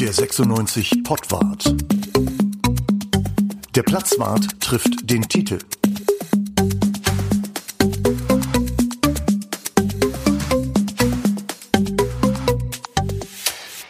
Der 96 Pottwart. Der Platzwart trifft den Titel.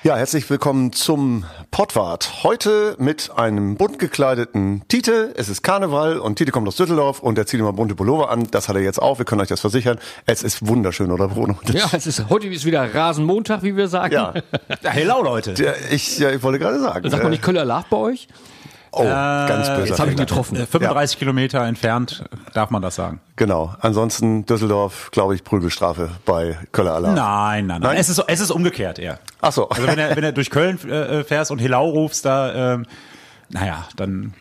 Ja, herzlich willkommen zum Pottwart. Heute mit einem bunt gekleideten Tite. Es ist Karneval und Tite kommt aus Düsseldorf und er zieht immer bunte Pullover an. Das hat er jetzt auch. Wir können euch das versichern. Es ist wunderschön, oder Bruno? Ja, es ist, heute ist wieder Rasenmontag, wie wir sagen. Ja. Ja, hello, Leute. Ja, ich, ja, ich wollte gerade sagen. Sagt man äh, nicht Köller Lach bei euch? Oh, ganz böse. Jetzt habe ich getroffen. Äh, 35 Kilometer entfernt darf man das sagen. Genau. Ansonsten Düsseldorf, glaube ich, Prügelstrafe bei Köller Alarm. Nein, nein, nein. Nein? Es, ist, es ist umgekehrt eher. Ach so. Also wenn du wenn er durch Köln äh, fährst und Helau rufst, da, ähm, naja, dann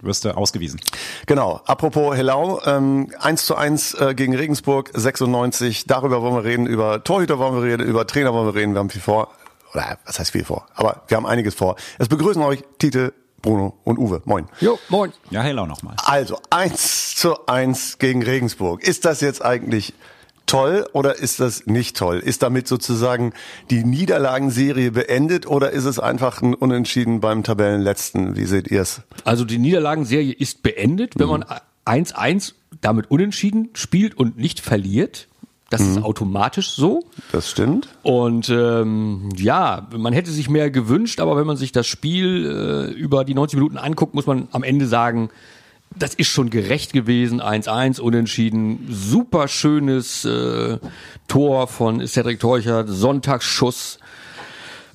wirst du ausgewiesen. Genau. Apropos Hellau, ähm, 1 zu 1 äh, gegen Regensburg, 96. Darüber wollen wir reden, über Torhüter wollen wir reden, über Trainer wollen wir reden. Wir haben viel vor. Oder was heißt viel vor? Aber wir haben einiges vor. Es begrüßen euch Tite, Bruno und Uwe. Moin. Jo, moin. Ja, Helau nochmal. Also 1 zu 1 gegen Regensburg. Ist das jetzt eigentlich toll oder ist das nicht toll? Ist damit sozusagen die Niederlagenserie beendet oder ist es einfach ein Unentschieden beim Tabellenletzten? Wie seht ihr es? Also die Niederlagenserie ist beendet, wenn man 1-1 damit unentschieden spielt und nicht verliert. Das ist automatisch so. Das stimmt. Und ähm, ja, man hätte sich mehr gewünscht, aber wenn man sich das Spiel äh, über die 90 Minuten anguckt, muss man am Ende sagen, das ist schon gerecht gewesen. 1-1 unentschieden. Super schönes äh, Tor von Cedric Teuchert, Sonntagsschuss.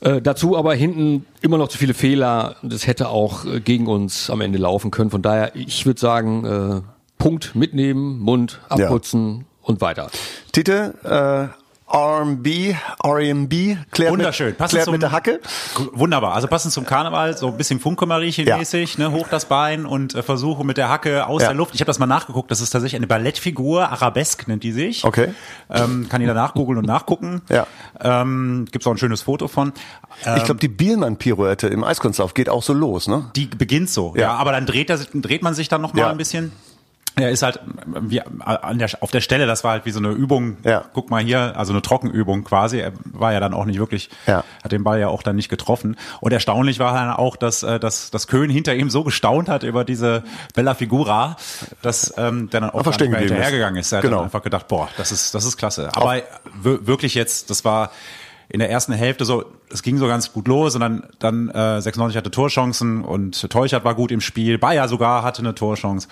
Äh, dazu aber hinten immer noch zu viele Fehler. Das hätte auch äh, gegen uns am Ende laufen können. Von daher, ich würde sagen, äh, Punkt mitnehmen, Mund abputzen und weiter. Tite, äh, R&B, R&B, klärt, Wunderschön. mit, klärt zum- mit der Hacke. Wunderbar. Also passend zum Karneval, so ein bisschen Funke-Mariechen-mäßig, ne, hoch das Bein und äh, versuche mit der Hacke aus Ja. der Luft. Ich habe das mal nachgeguckt, das ist tatsächlich eine Ballettfigur, Arabesque nennt die sich. Okay. Ähm, kann jeder nachgoogeln und nachgucken. Ja. Ähm, Gibt auch ein schönes Foto von. Ich glaube, die Bielmann-Pirouette im Eiskunstlauf geht auch so los, ne? Die beginnt so, Ja. ja, aber dann dreht, er, sich- dreht man sich dann noch mal Ja. ein bisschen. Er ist halt wie an der, auf der Stelle, das war halt wie so eine Übung. Ja. Guck mal hier, also eine Trockenübung quasi. Er war ja dann auch nicht wirklich, Ja. hat den Ball ja auch dann nicht getroffen. Und erstaunlich war dann auch, dass, äh, dass, dass Köhn hinter ihm so gestaunt hat über diese Bella Figura, dass ähm, der dann auch Einfach gar geblieben ist. hinterhergegangen ist. Er hat Genau. einfach gedacht, boah, das ist, das ist klasse. Aber wir- wirklich jetzt, das war in der ersten Hälfte so, es ging so ganz gut los und dann, dann äh, 96 hatte Torchancen und Teuchert war gut im Spiel, Bayer sogar hatte eine Torchance.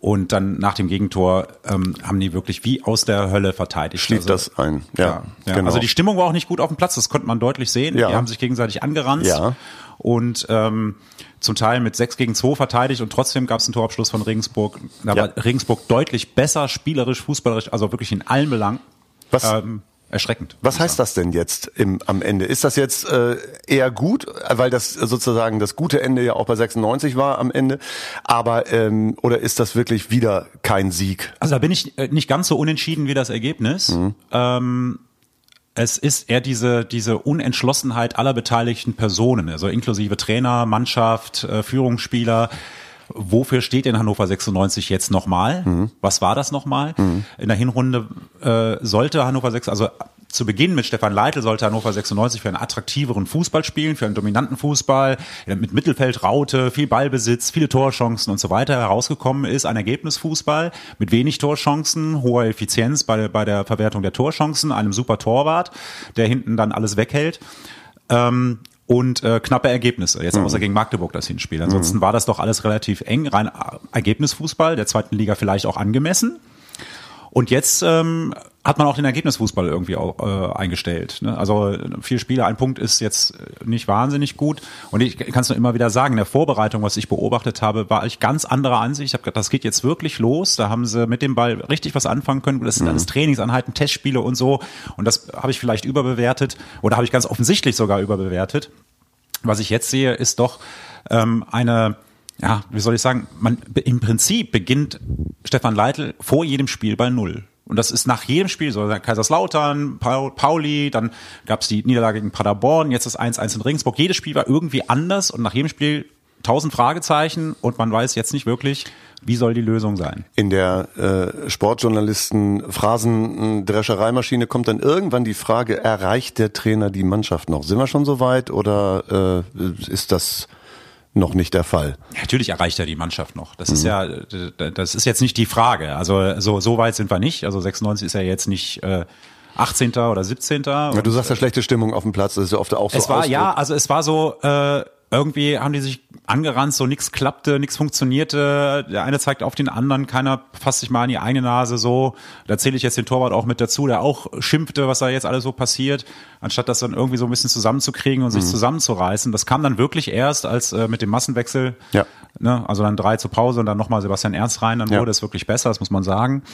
Und dann nach dem Gegentor ähm, haben die wirklich wie aus der Hölle verteidigt. Schließt Also, das ein. Ja, ja, ja. genau. Also die Stimmung war auch nicht gut auf dem Platz, das konnte man deutlich sehen. Ja. Die haben sich gegenseitig angeranzt Ja. und ähm, zum Teil mit 6 gegen 2 verteidigt und trotzdem gab es einen Torabschluss von Regensburg. Da Ja. war Regensburg deutlich besser, spielerisch, fußballerisch, also wirklich in allen Belangen. Was- Ähm, erschreckend. Was heißt das denn jetzt im, am Ende? Ist das jetzt äh, eher gut, weil das sozusagen das gute Ende ja auch bei 96 war am Ende, aber ähm, oder ist das wirklich wieder kein Sieg? Also da bin ich äh, nicht ganz so unentschieden wie das Ergebnis. Ähm, es ist eher diese, diese Unentschlossenheit aller beteiligten Personen, also inklusive Trainer, Mannschaft, äh, Führungsspieler. Wofür steht denn Hannover 96 jetzt nochmal? Was war das nochmal? In der Hinrunde äh, sollte Hannover 6, also zu Beginn mit Stefan Leitl sollte Hannover 96 für einen attraktiveren Fußball spielen, für einen dominanten Fußball, mit Mittelfeld, Raute, viel Ballbesitz, viele Torchancen und so weiter. Herausgekommen ist ein Ergebnisfußball mit wenig Torchancen, hoher Effizienz bei, bei der Verwertung der Torchancen, einem super Torwart, der hinten dann alles weghält. Ähm, und äh, knappe Ergebnisse, jetzt außer gegen Magdeburg das Hinspiel. Ansonsten war das doch alles relativ eng, rein äh, Ergebnisfußball, der zweiten Liga vielleicht auch angemessen. Und jetzt ähm, hat man auch den Ergebnisfußball irgendwie auch, äh, eingestellt. Ne? Also vier Spiele, ein Punkt ist jetzt nicht wahnsinnig gut. Und ich kann es nur immer wieder sagen, in der Vorbereitung, was ich beobachtet habe, war ich ganz anderer Ansicht. Ich habe gedacht, das geht jetzt wirklich los. Da haben sie mit dem Ball richtig was anfangen können. Das sind alles Trainingsanheiten, Testspiele und so. Und das habe ich vielleicht überbewertet oder habe ich ganz offensichtlich sogar überbewertet. Was ich jetzt sehe, ist doch ähm, eine ja, wie soll ich sagen, man im Prinzip beginnt Stefan Leitl vor jedem Spiel bei Null. Und das ist nach jedem Spiel so. Kaiserslautern, Paul, Pauli, dann gab es die Niederlage gegen Paderborn, jetzt das 1-1 in Regensburg. Jedes Spiel war irgendwie anders und nach jedem Spiel tausend Fragezeichen und man weiß jetzt nicht wirklich, wie soll die Lösung sein? In der äh, Sportjournalisten Phrasendreschereimaschine kommt dann irgendwann die Frage, erreicht der Trainer die Mannschaft noch? Sind wir schon so weit oder äh, ist das noch nicht der Fall? Natürlich erreicht er die Mannschaft noch. Das mhm. ist ja, das ist jetzt nicht die Frage. Also so, so weit sind wir nicht. Also 96 ist ja jetzt nicht äh, 18. oder 17. Ja, du sagst ja schlechte Stimmung auf dem Platz, das ist ja oft auch so. Es war Ausdruck. ja, also es war so, äh, irgendwie haben die sich angerannt, so nichts klappte, nichts funktionierte. Der eine zeigt auf den anderen, keiner fasst sich mal an die eigene Nase so. Da zähle ich jetzt den Torwart auch mit dazu, der auch schimpfte, was da jetzt alles so passiert, anstatt das dann irgendwie so ein bisschen zusammenzukriegen und sich mhm. zusammenzureißen. Das kam dann wirklich erst, als äh, mit dem Massenwechsel, ja. ne, also dann drei zur Pause und dann nochmal Sebastian Ernst rein, dann ja. wurde es wirklich besser, das muss man sagen.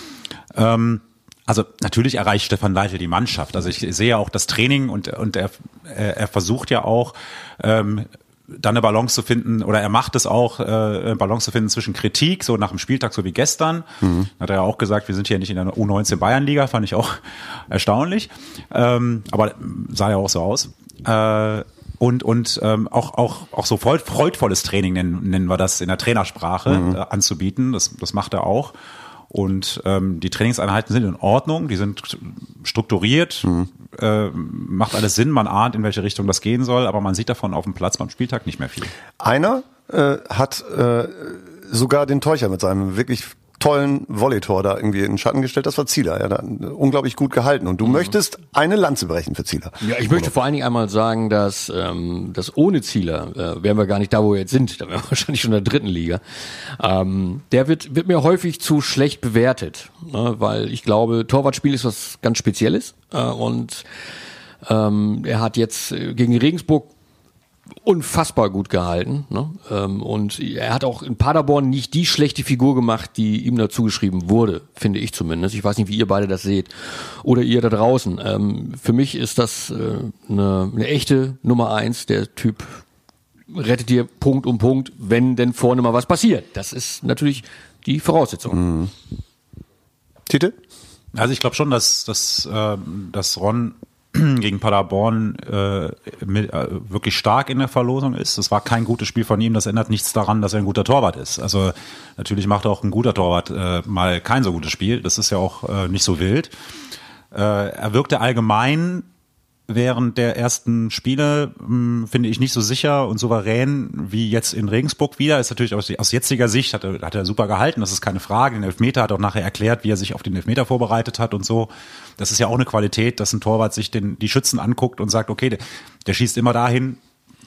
Ähm, also natürlich erreicht Stefan Leitl die Mannschaft. Also ich sehe auch das Training und, und er, er versucht ja auch, ähm, dann eine Balance zu finden, oder er macht es auch, äh, eine Balance zu finden zwischen Kritik, so nach dem Spieltag, so wie gestern. Mhm. Hat er ja auch gesagt, wir sind hier nicht in der U19 Bayernliga, fand ich auch erstaunlich. Ähm, aber sah ja auch so aus. Äh, und und ähm, auch auch auch so freudvolles Training nennen, nennen wir das in der Trainersprache mhm. äh, anzubieten. Das das macht er auch. Und ähm, die Trainingseinheiten sind in Ordnung, die sind strukturiert, mhm. äh, macht alles Sinn, man ahnt, in welche Richtung das gehen soll, aber man sieht davon auf dem Platz beim Spieltag nicht mehr viel. Einer äh, hat äh, sogar den Teucher mit seinem wirklich tollen Volleytor da irgendwie in den Schatten gestellt. Das war Zieler. Er hat unglaublich gut gehalten. Und du mhm. möchtest eine Lanze brechen für Zieler. Ja, ich möchte vor allen Dingen einmal sagen, dass, ähm, dass ohne Zieler äh, wären wir gar nicht da, wo wir jetzt sind. Da wären wir wahrscheinlich schon in der dritten Liga. Ähm, der wird, wird mir häufig zu schlecht bewertet, ne? weil ich glaube, Torwartspiel ist was ganz Spezielles. Äh, und ähm, er hat jetzt äh, gegen Regensburg unfassbar gut gehalten. Ne? Ähm, und er hat auch in Paderborn nicht die schlechte Figur gemacht, die ihm dazu geschrieben wurde, finde ich zumindest. Ich weiß nicht, wie ihr beide das seht. Oder ihr da draußen. Ähm, für mich ist das äh, eine, eine echte Nummer eins, der Typ rettet dir Punkt um Punkt, wenn denn vorne mal was passiert. Das ist natürlich die Voraussetzung. Mhm. Titel? Also ich glaube schon, dass, dass, äh, dass Ron gegen Paderborn äh, mit, äh, wirklich stark in der Verlosung ist. Das war kein gutes Spiel von ihm. Das ändert nichts daran, dass er ein guter Torwart ist. Also natürlich macht auch ein guter Torwart äh, mal kein so gutes Spiel. Das ist ja auch äh, nicht so wild. Äh, er wirkte allgemein während der ersten Spiele hm, finde ich nicht so sicher und souverän wie jetzt in Regensburg wieder. Ist natürlich aus, aus jetziger Sicht hat er, hat er super gehalten, das ist keine Frage. Den Elfmeter hat auch nachher erklärt, wie er sich auf den Elfmeter vorbereitet hat und so. Das ist ja auch eine Qualität, dass ein Torwart sich den, die Schützen anguckt und sagt, okay, der, der schießt immer dahin,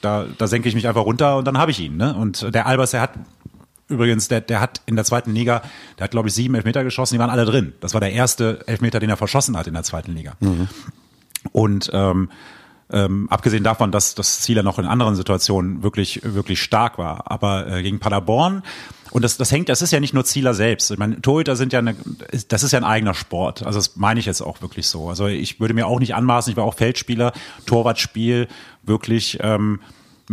da, da senke ich mich einfach runter und dann habe ich ihn. Ne? Und der Albers, der hat Übrigens, der, der hat in der zweiten Liga, der hat, glaube ich, sieben Elfmeter geschossen, die waren alle drin. Das war der erste Elfmeter, den er verschossen hat in der zweiten Liga. Mhm. Und ähm, ähm, abgesehen davon, dass das Ziel ja noch in anderen Situationen wirklich wirklich stark war, aber äh, gegen Paderborn und das, das hängt, das ist ja nicht nur Zieler selbst. Ich meine, Torhüter sind ja eine, das ist ja ein eigener Sport. Also das meine ich jetzt auch wirklich so. Also ich würde mir auch nicht anmaßen, ich war auch Feldspieler, Torwartspiel, wirklich ähm,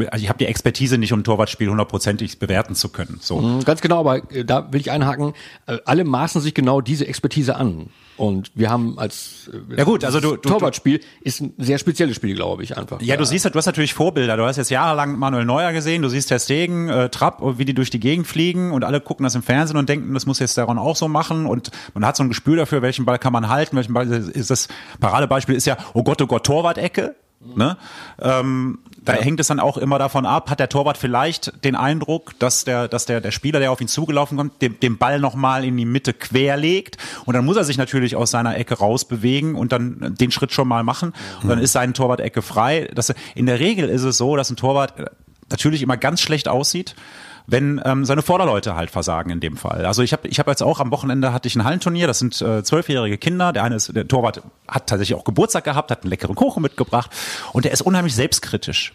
also ich habe die Expertise nicht, um Torwartspiel hundertprozentig bewerten zu können. So. Mhm, ganz genau, aber äh, da will ich einhaken. Äh, alle maßen sich genau diese Expertise an. Und wir haben als äh, ja gut, also du, du Torwartspiel ist ein sehr spezielles Spiel, glaube ich einfach. Ja, du siehst, du hast natürlich Vorbilder. Du hast jetzt jahrelang Manuel Neuer gesehen, du siehst Ter Stegen, äh, Trapp, wie die durch die Gegend fliegen und alle gucken das im Fernsehen und denken, das muss jetzt Daron auch so machen und man hat so ein Gespür dafür, welchen Ball kann man halten, welchen Ball ist das Paradebeispiel ist ja, oh Gott, oh Gott, Torwart-Ecke. Ne? Ähm, da ja. hängt es dann auch immer davon ab, hat der Torwart vielleicht den Eindruck, dass der, dass der, der Spieler, der auf ihn zugelaufen kommt, den, den Ball nochmal in die Mitte querlegt und dann muss er sich natürlich aus seiner Ecke rausbewegen und dann den Schritt schon mal machen und dann ist seine Torwart-Ecke frei. Das, in der Regel ist es so, dass ein Torwart natürlich immer ganz schlecht aussieht wenn ähm, seine Vorderleute halt versagen in dem Fall. Also ich habe ich hab jetzt auch am Wochenende hatte ich ein Hallenturnier, das sind äh, zwölfjährige Kinder. Der eine ist, der Torwart hat tatsächlich auch Geburtstag gehabt, hat einen leckeren Kuchen mitgebracht und der ist unheimlich selbstkritisch.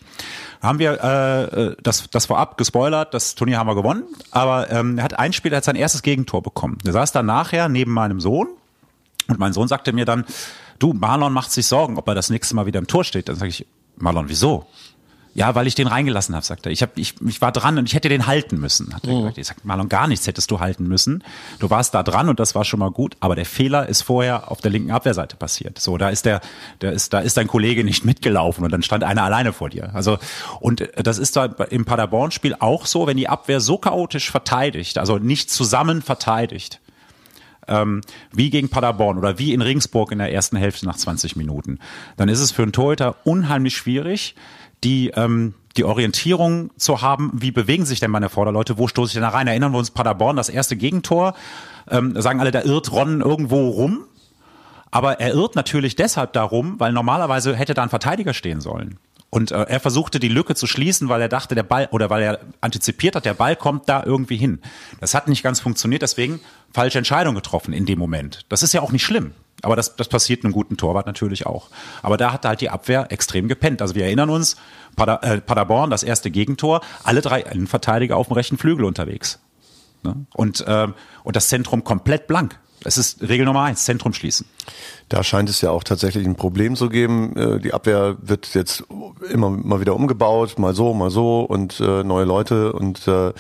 Haben wir äh, äh, das, das vorab gespoilert, das Turnier haben wir gewonnen, aber ähm, er hat ein Spiel, er hat sein erstes Gegentor bekommen. Der saß dann nachher neben meinem Sohn und mein Sohn sagte mir dann, du, Marlon macht sich Sorgen, ob er das nächste Mal wieder im Tor steht. Dann sage ich, Marlon, wieso? Ja, weil ich den reingelassen habe, sagt er. Ich, hab, ich, ich war dran und ich hätte den halten müssen, hat er gesagt. Ich sag, Marlon, gar nichts hättest du halten müssen. Du warst da dran und das war schon mal gut, aber der Fehler ist vorher auf der linken Abwehrseite passiert. So, da ist der, der ist, da ist dein Kollege nicht mitgelaufen und dann stand einer alleine vor dir. Also, und das ist da im Paderborn-Spiel auch so, wenn die Abwehr so chaotisch verteidigt, also nicht zusammen verteidigt, ähm, wie gegen Paderborn oder wie in Regensburg in der ersten Hälfte nach 20 Minuten, dann ist es für einen Torhüter unheimlich schwierig, die ähm, die Orientierung zu haben, wie bewegen sich denn meine Vorderleute, wo stoße ich denn da rein? Erinnern wir uns Paderborn, das erste Gegentor, ähm, sagen alle, da irrt Ron irgendwo rum, aber er irrt natürlich deshalb darum, weil normalerweise hätte da ein Verteidiger stehen sollen. Und äh, er versuchte die Lücke zu schließen, weil er dachte, der Ball oder weil er antizipiert hat, der Ball kommt da irgendwie hin. Das hat nicht ganz funktioniert, deswegen falsche Entscheidung getroffen in dem Moment. Das ist ja auch nicht schlimm. Aber das, das passiert einem guten Torwart natürlich auch. Aber da hat halt die Abwehr extrem gepennt. Also wir erinnern uns, Pader, äh, Paderborn, das erste Gegentor, alle drei Innenverteidiger auf dem rechten Flügel unterwegs. Ne? Und, äh, und das Zentrum komplett blank. Es ist Regel Nummer eins, Zentrum schließen. Da scheint es ja auch tatsächlich ein Problem zu geben. Äh, die Abwehr wird jetzt immer mal wieder umgebaut, mal so, mal so und äh, neue Leute und äh,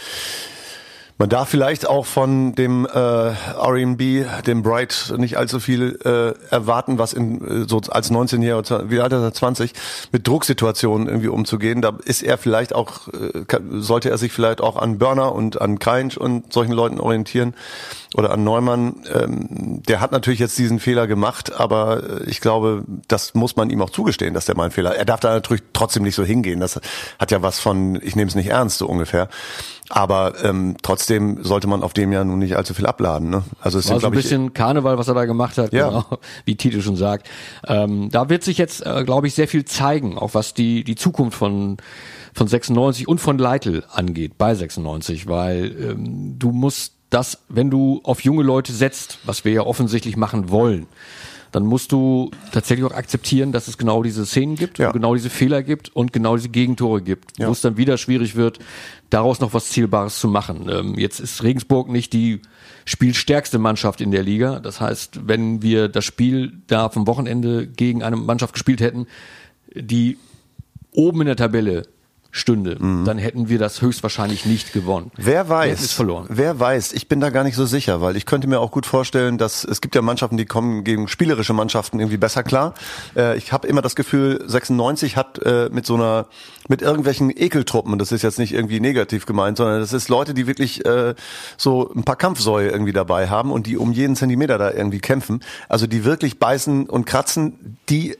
man darf vielleicht auch von dem äh, R&B, dem Bright, nicht allzu viel äh, erwarten, was in so als 19-Jähriger, wie alt ist er, 20, mit Drucksituationen irgendwie umzugehen. Da ist er vielleicht auch, äh, sollte er sich vielleicht auch an Burner und an Kreinsch und solchen Leuten orientieren oder an Neumann. Ähm, der hat natürlich jetzt diesen Fehler gemacht, aber ich glaube, das muss man ihm auch zugestehen, dass der mal einen Fehler. Er darf da natürlich trotzdem nicht so hingehen. Das hat ja was von, ich nehme es nicht ernst, so ungefähr. Aber ähm, trotzdem sollte man auf dem ja nun nicht allzu viel abladen. Ne? Also es war so ein bisschen ich, Karneval, was er da gemacht hat, ja. genau, wie Tito schon sagt. Ähm, da wird sich jetzt, äh, glaube ich, sehr viel zeigen, auch was die die Zukunft von von 96 und von Leitl angeht bei 96, weil ähm, du musst das, wenn du auf junge Leute setzt, was wir ja offensichtlich machen wollen, dann musst du tatsächlich auch akzeptieren, dass es genau diese Szenen gibt, ja. genau diese Fehler gibt und genau diese Gegentore gibt, ja. wo es dann wieder schwierig wird, daraus noch was Zielbares zu machen. Ähm, jetzt ist Regensburg nicht die spielstärkste Mannschaft in der Liga. Das heißt, wenn wir das Spiel da vom Wochenende gegen eine Mannschaft gespielt hätten, die oben in der Tabelle stünde, mhm. dann hätten wir das höchstwahrscheinlich nicht gewonnen. Wer weiß, verloren. wer weiß, ich bin da gar nicht so sicher, weil ich könnte mir auch gut vorstellen, dass es gibt ja Mannschaften, die kommen gegen spielerische Mannschaften irgendwie besser klar. Äh, ich habe immer das Gefühl, 96 hat äh, mit so einer, mit irgendwelchen Ekeltruppen, und das ist jetzt nicht irgendwie negativ gemeint, sondern das ist Leute, die wirklich äh, so ein paar Kampfsäue irgendwie dabei haben und die um jeden Zentimeter da irgendwie kämpfen. Also die wirklich beißen und kratzen, die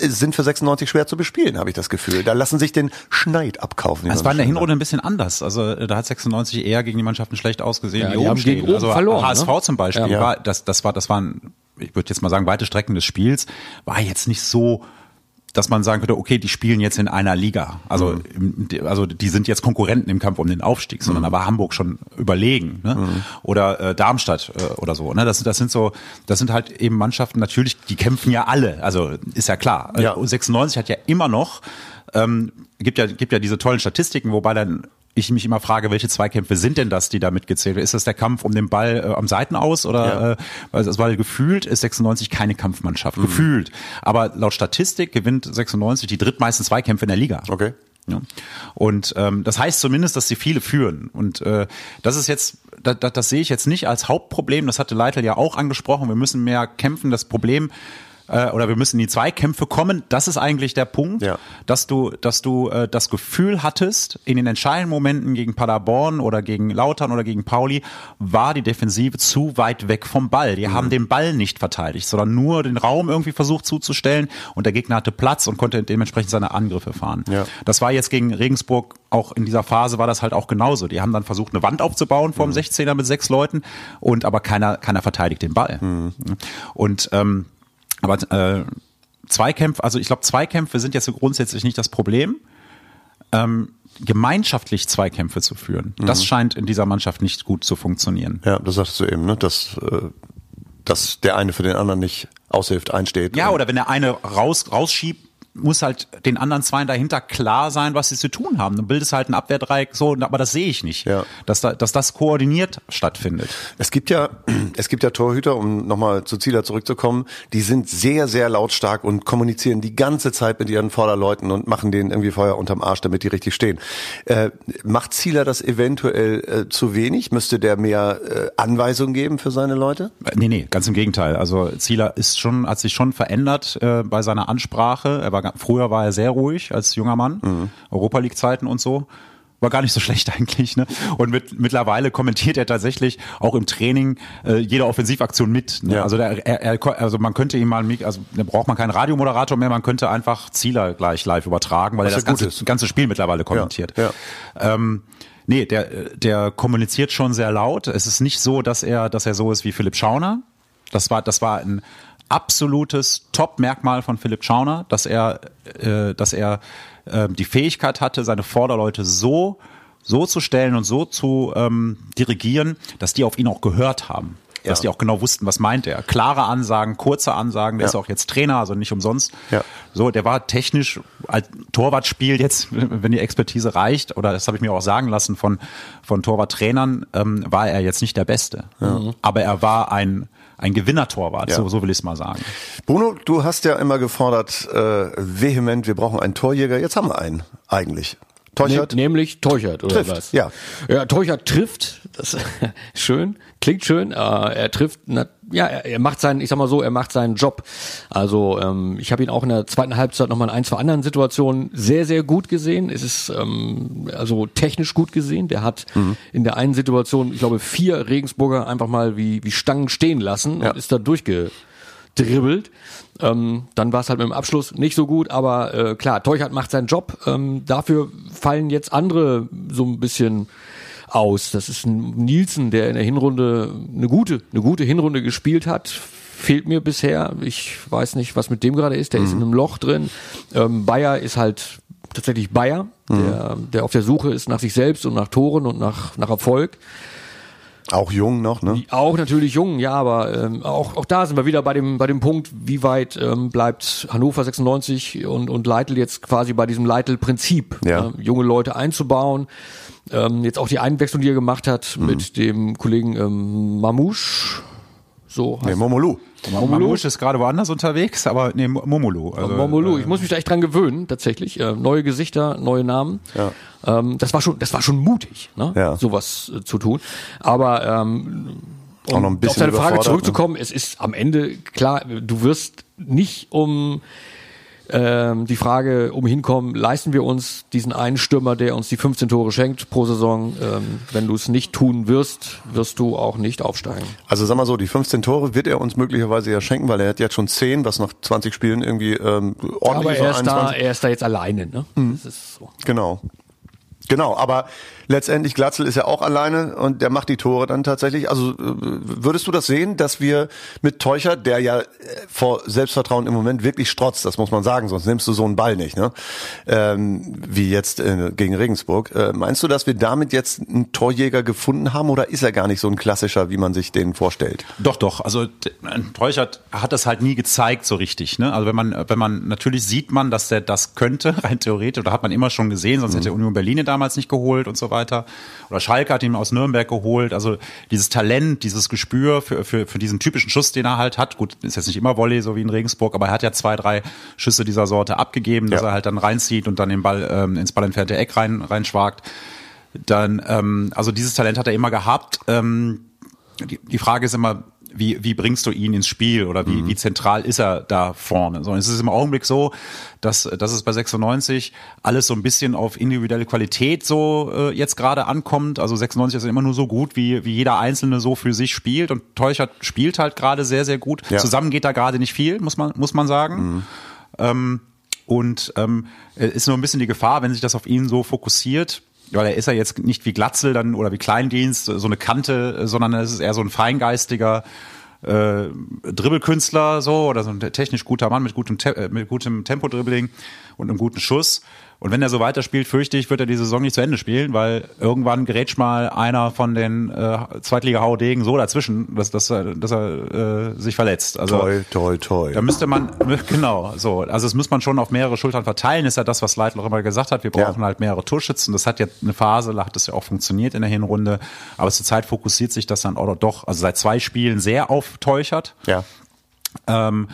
sind für 96 schwer zu bespielen, habe ich das Gefühl. Da lassen sich den Schneid abkaufen. Es war in der Hinrunde ein bisschen anders. Also äh, da hat 96 eher gegen die Mannschaften schlecht ausgesehen, ja, die, die haben gegen also verloren. HSV ne? zum Beispiel ja. war das das war das waren ich würde jetzt mal sagen weite Strecken des Spiels war jetzt nicht so dass man sagen könnte, okay, die spielen jetzt in einer Liga. Also, mhm. also die sind jetzt Konkurrenten im Kampf um den Aufstieg, sondern mhm. da war Hamburg schon überlegen. Ne? Mhm. Oder äh, Darmstadt äh, oder so. Ne? Das, das sind so, das sind halt eben Mannschaften, natürlich, die kämpfen ja alle. Also ist ja klar. Ja. 96 hat ja immer noch ähm, gibt ja gibt ja diese tollen Statistiken, wobei dann ich mich immer frage, welche Zweikämpfe sind denn das, die da mitgezählt werden? Ist das der Kampf um den Ball äh, am Seitenaus oder ja. äh, also, weil gefühlt ist 96 keine Kampfmannschaft, mhm. gefühlt. Aber laut Statistik gewinnt 96 die drittmeisten Zweikämpfe in der Liga. Okay. Ja. Und ähm, das heißt zumindest, dass sie viele führen. Und äh, das ist jetzt, das, das, das sehe ich jetzt nicht als Hauptproblem. Das hatte Leitl ja auch angesprochen. Wir müssen mehr kämpfen. Das Problem äh, oder wir müssen in die Zweikämpfe kommen. Das ist eigentlich der Punkt, ja. dass du, dass du äh, das Gefühl hattest, in den entscheidenden Momenten gegen Paderborn oder gegen Lautern oder gegen Pauli war die Defensive zu weit weg vom Ball. Die mhm. haben den Ball nicht verteidigt, sondern nur den Raum irgendwie versucht zuzustellen und der Gegner hatte Platz und konnte dementsprechend seine Angriffe fahren. Ja. Das war jetzt gegen Regensburg auch in dieser Phase war das halt auch genauso. Die haben dann versucht, eine Wand aufzubauen vor dem mhm. 16er mit sechs Leuten und aber keiner, keiner verteidigt den Ball. Mhm. Und ähm, aber äh, Zweikämpfe, also ich glaube, Zweikämpfe sind jetzt so grundsätzlich nicht das Problem. Ähm, gemeinschaftlich Zweikämpfe zu führen, mhm. das scheint in dieser Mannschaft nicht gut zu funktionieren. Ja, das sagtest du eben, ne? dass, äh, dass der eine für den anderen nicht aushilft, einsteht. Ja, oder wenn der eine raus, rausschiebt, muss halt den anderen zwei dahinter klar sein, was sie zu tun haben. Du bildest halt ein Abwehrdreieck so, aber das sehe ich nicht. Ja. Dass, da, dass das koordiniert stattfindet. Es gibt ja, es gibt ja Torhüter, um nochmal zu Zieler zurückzukommen, die sind sehr, sehr lautstark und kommunizieren die ganze Zeit mit ihren Vorderleuten und machen denen irgendwie Feuer unterm Arsch, damit die richtig stehen. Äh, macht Zieler das eventuell äh, zu wenig? Müsste der mehr äh, Anweisungen geben für seine Leute? Nee, nee, ganz im Gegenteil. Also Zieler ist schon, hat sich schon verändert äh, bei seiner Ansprache. Er war, früher war er sehr ruhig als junger Mann, mhm. Europa League-Zeiten und so war gar nicht so schlecht eigentlich. Ne? Und mit, mittlerweile kommentiert er tatsächlich auch im Training äh, jede Offensivaktion mit. Ne? Ja. Also, der, er, er, also man könnte ihm mal, also da braucht man keinen Radiomoderator mehr, man könnte einfach Zieler gleich live übertragen, weil Was er das ganze, ganze, Spiel mittlerweile kommentiert. Ja, ja. Ähm, nee, der, der kommuniziert schon sehr laut. Es ist nicht so, dass er, dass er so ist wie Philipp Schauner. Das war, das war ein absolutes Top-Merkmal von Philipp Schauner, dass er, äh, dass er äh, die Fähigkeit hatte, seine Vorderleute so so zu stellen und so zu ähm, dirigieren, dass die auf ihn auch gehört haben. Ja. Dass die auch genau wussten, was meint er. Klare Ansagen, kurze Ansagen, der ja. ist auch jetzt Trainer, also nicht umsonst. Ja. So, der war technisch als Torwartspiel jetzt, wenn die Expertise reicht, oder das habe ich mir auch sagen lassen von, von Torwarttrainern, ähm, war er jetzt nicht der Beste. Ja. Aber er war ein ein Gewinnertorwart, ja. so, so will ich es mal sagen. Bruno, du hast ja immer gefordert, äh, vehement, wir brauchen einen Torjäger. Jetzt haben wir einen eigentlich. Teuchert? Nämlich Teuchert oder trifft, was? Ja. Ja, Teuchert trifft. Das ist schön, klingt schön. Äh, er trifft, na, ja, er, er, macht seinen, ich sag mal so, er macht seinen Job. Also ähm, ich habe ihn auch in der zweiten Halbzeit nochmal in ein, zwei anderen Situationen sehr, sehr gut gesehen. Es ist ähm, also technisch gut gesehen. Der hat mhm. in der einen Situation, ich glaube, vier Regensburger einfach mal wie, wie Stangen stehen lassen ja. und ist da durchge dribbelt. Ähm, dann war es halt mit dem Abschluss nicht so gut, aber äh, klar, Teuchert macht seinen Job. Ähm, dafür fallen jetzt andere so ein bisschen aus. Das ist ein Nielsen, der in der Hinrunde eine gute, eine gute Hinrunde gespielt hat. Fehlt mir bisher. Ich weiß nicht, was mit dem gerade ist. Der mhm. ist in einem Loch drin. Ähm, Bayer ist halt tatsächlich Bayer, mhm. der, der auf der Suche ist nach sich selbst und nach Toren und nach, nach Erfolg. Auch jung noch, ne? Auch natürlich jung, ja, aber ähm, auch, auch da sind wir wieder bei dem, bei dem Punkt, wie weit ähm, bleibt Hannover 96 und, und Leitl jetzt quasi bei diesem Leitl-Prinzip, ja. äh, junge Leute einzubauen. Ähm, jetzt auch die Einwechslung, die er gemacht hat mhm. mit dem Kollegen ähm, Mamouche, so nee, Momolu. Momolu ist gerade woanders unterwegs, aber nee, Momolu. Also, Momolu. Ich muss mich da echt dran gewöhnen, tatsächlich. Äh, neue Gesichter, neue Namen. Ja. Ähm, das war schon, das war schon mutig, ne? ja. sowas äh, zu tun. Aber ähm, um Auch noch ein bisschen auf deine Frage zurückzukommen, ne? es ist am Ende klar, du wirst nicht um ähm, die Frage um hinkommen, leisten wir uns diesen einen Stürmer, der uns die 15 Tore schenkt pro Saison? Ähm, wenn du es nicht tun wirst, wirst du auch nicht aufsteigen. Also sag mal so, die 15 Tore wird er uns möglicherweise ja schenken, weil er hat jetzt schon 10, was nach 20 Spielen irgendwie ähm, ordentlich Aber er ist, da, er ist da jetzt alleine, ne? Mhm. Das ist so. Genau. Genau, aber letztendlich Glatzel ist ja auch alleine und der macht die Tore dann tatsächlich. Also äh, würdest du das sehen, dass wir mit Teucher, der ja äh, vor Selbstvertrauen im Moment wirklich strotzt, das muss man sagen, sonst nimmst du so einen Ball nicht, ne? Ähm, wie jetzt äh, gegen Regensburg. Äh, meinst du, dass wir damit jetzt einen Torjäger gefunden haben oder ist er gar nicht so ein klassischer, wie man sich den vorstellt? Doch, doch. Also Teuchert hat das halt nie gezeigt so richtig. Ne? Also wenn man, wenn man natürlich sieht man, dass der das könnte, rein theoretisch, oder hat man immer schon gesehen, sonst mhm. hätte Union Berlin damals nicht geholt und so weiter weiter. Oder Schalke hat ihn aus Nürnberg geholt. Also dieses Talent, dieses Gespür für, für, für diesen typischen Schuss, den er halt hat. Gut, ist jetzt nicht immer Volley, so wie in Regensburg, aber er hat ja zwei, drei Schüsse dieser Sorte abgegeben, dass ja. er halt dann reinzieht und dann den Ball ähm, ins ballentfernte Eck rein, reinschwagt. Dann, ähm, also dieses Talent hat er immer gehabt. Ähm, die, die Frage ist immer, wie, wie bringst du ihn ins Spiel oder wie, mhm. wie zentral ist er da vorne? So, es ist im Augenblick so, dass, dass es bei 96 alles so ein bisschen auf individuelle Qualität so äh, jetzt gerade ankommt. Also 96 ist immer nur so gut, wie, wie jeder Einzelne so für sich spielt und Teuchert spielt halt gerade sehr, sehr gut. Ja. Zusammen geht da gerade nicht viel, muss man, muss man sagen. Mhm. Ähm, und ähm, ist nur ein bisschen die Gefahr, wenn sich das auf ihn so fokussiert, weil er ist ja jetzt nicht wie Glatzel dann oder wie Kleindienst, so eine Kante, sondern es ist eher so ein feingeistiger äh, Dribbelkünstler so oder so ein technisch guter Mann mit gutem, Te äh, mit gutem Tempo-Dribbling. und einem guten Schuss. Und wenn er so weiterspielt, fürchte ich, wird er die Saison nicht zu Ende spielen, weil irgendwann grätscht mal einer von den äh, Zweitliga-Haudegen so dazwischen, dass, dass er, dass er äh, sich verletzt. Also, Toi, toi, toi. Da müsste man, genau, so. Also das muss man schon auf mehrere Schultern verteilen, ist ja das, was Leitl auch immer gesagt hat. Wir brauchen Ja. halt mehrere Torschützen. Das hat ja eine Phase, da hat das ja auch funktioniert in der Hinrunde. Aber zurzeit fokussiert sich das dann auch doch, also seit zwei Spielen sehr auf Teuchert. Ja. Ähm,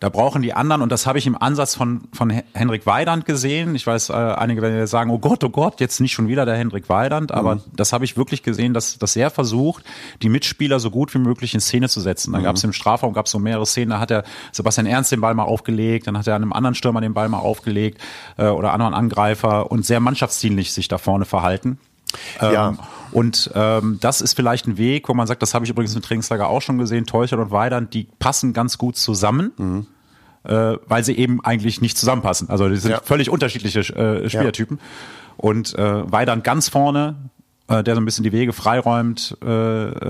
da brauchen die anderen, und das habe ich im Ansatz von, von Hen- Henrik Weidand gesehen. Ich weiß, äh, einige werden sagen, oh Gott, oh Gott, jetzt nicht schon wieder der Henrik Weidand, aber das habe ich wirklich gesehen, dass, dass er versucht, die Mitspieler so gut wie möglich in Szene zu setzen. Da gab es im Strafraum gab es so mehrere Szenen, da hat er Sebastian Ernst den Ball mal aufgelegt, dann hat er einem anderen Stürmer den Ball mal aufgelegt äh, oder anderen Angreifer und sehr mannschaftsdienlich sich da vorne verhalten. Ja. Ähm, und ähm, das ist vielleicht ein Weg, wo man sagt, das habe ich übrigens im Trainingslager auch schon gesehen, Teuchert und Weidand, die passen ganz gut zusammen, äh, weil sie eben eigentlich nicht zusammenpassen. Also die sind Ja. völlig unterschiedliche äh, Spielertypen. Und äh, Weidand ganz vorne, der so ein bisschen die Wege freiräumt äh,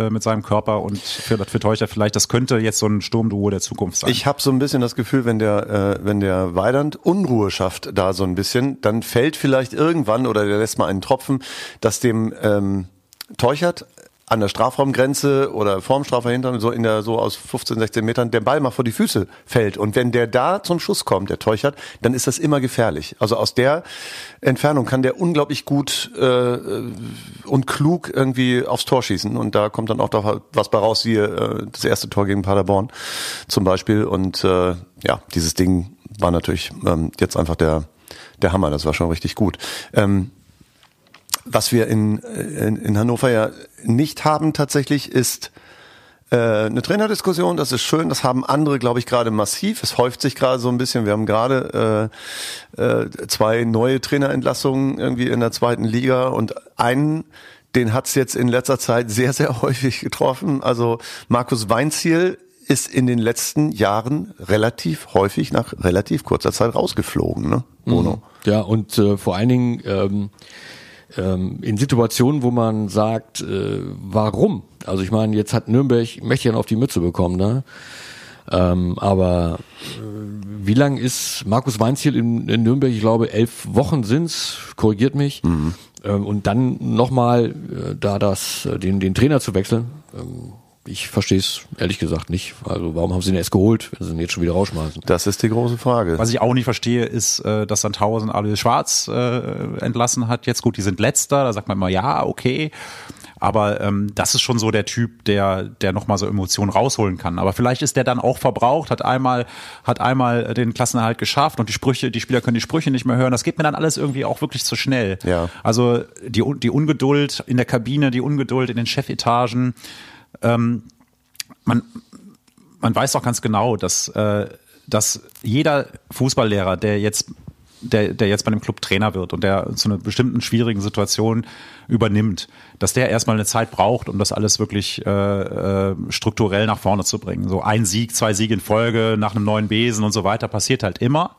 äh, mit seinem Körper und für, für Teuchert vielleicht, das könnte jetzt so ein Sturmduo der Zukunft sein. Ich habe so ein bisschen das Gefühl, wenn der, äh, wenn der Weidand Unruhe schafft, da so ein bisschen, dann fällt vielleicht irgendwann oder der lässt mal einen Tropfen, dass dem ähm, Teuchert an der Strafraumgrenze oder vorm Strafraum so in der so aus 15, 16 Metern der Ball mal vor die Füße fällt und wenn der da zum Schuss kommt, der Teuchert, dann ist das immer gefährlich. Also aus der Entfernung kann der unglaublich gut äh, und klug irgendwie aufs Tor schießen und da kommt dann auch doch was bei raus, wie äh, das erste Tor gegen Paderborn zum Beispiel und äh, ja, dieses Ding war natürlich ähm, jetzt einfach der der Hammer, das war schon richtig gut. Ähm, was wir in, in, in Hannover ja nicht haben tatsächlich ist äh, eine Trainerdiskussion, das ist schön, das haben andere, glaube ich, gerade massiv. Es häuft sich gerade so ein bisschen. Wir haben gerade äh, äh, zwei neue Trainerentlassungen irgendwie in der zweiten Liga und einen, den hat's jetzt in letzter Zeit sehr, sehr häufig getroffen. Also Markus Weinziel ist in den letzten Jahren relativ häufig nach relativ kurzer Zeit rausgeflogen, ne? Bruno. Ja, und äh, vor allen Dingen ähm, ähm, in Situationen, wo man sagt, äh, warum? Also ich meine, jetzt hat Nürnberg mächtig auf die Mütze bekommen, ne? Ähm, aber äh, wie lang ist Markus Weinziel in, in Nürnberg? Ich glaube, elf Wochen sind's. korrigiert mich. Ähm, und dann nochmal äh, da das, äh, den, den Trainer zu wechseln. Ähm, ich verstehe es ehrlich gesagt nicht. Also warum haben sie ihn erst geholt, wenn sie ihn jetzt schon wieder rausschmeißen? Das ist die große Frage. Was ich auch nicht verstehe, ist, äh, dass Sandhausen Alois Schwarz äh, entlassen hat. Jetzt gut, die sind letzter, da sagt man immer, ja, okay. Aber ähm, das ist schon so der Typ, der, der nochmal so Emotionen rausholen kann. Aber vielleicht ist der dann auch verbraucht, hat einmal, hat einmal den Klassenerhalt geschafft und die Sprüche, die Spieler können die Sprüche nicht mehr hören. Das geht mir dann alles irgendwie auch wirklich zu schnell. Ja. Also die, die Ungeduld in der Kabine, die Ungeduld in den Chefetagen. Ähm, man, man weiß doch ganz genau, dass, äh, dass jeder Fußballlehrer, der jetzt der, der jetzt bei dem Club Trainer wird und der zu einer bestimmten schwierigen Situation übernimmt, dass der erstmal eine Zeit braucht, um das alles wirklich äh, äh, strukturell nach vorne zu bringen. So ein Sieg, zwei Siege in Folge nach einem neuen Besen und so weiter passiert halt immer.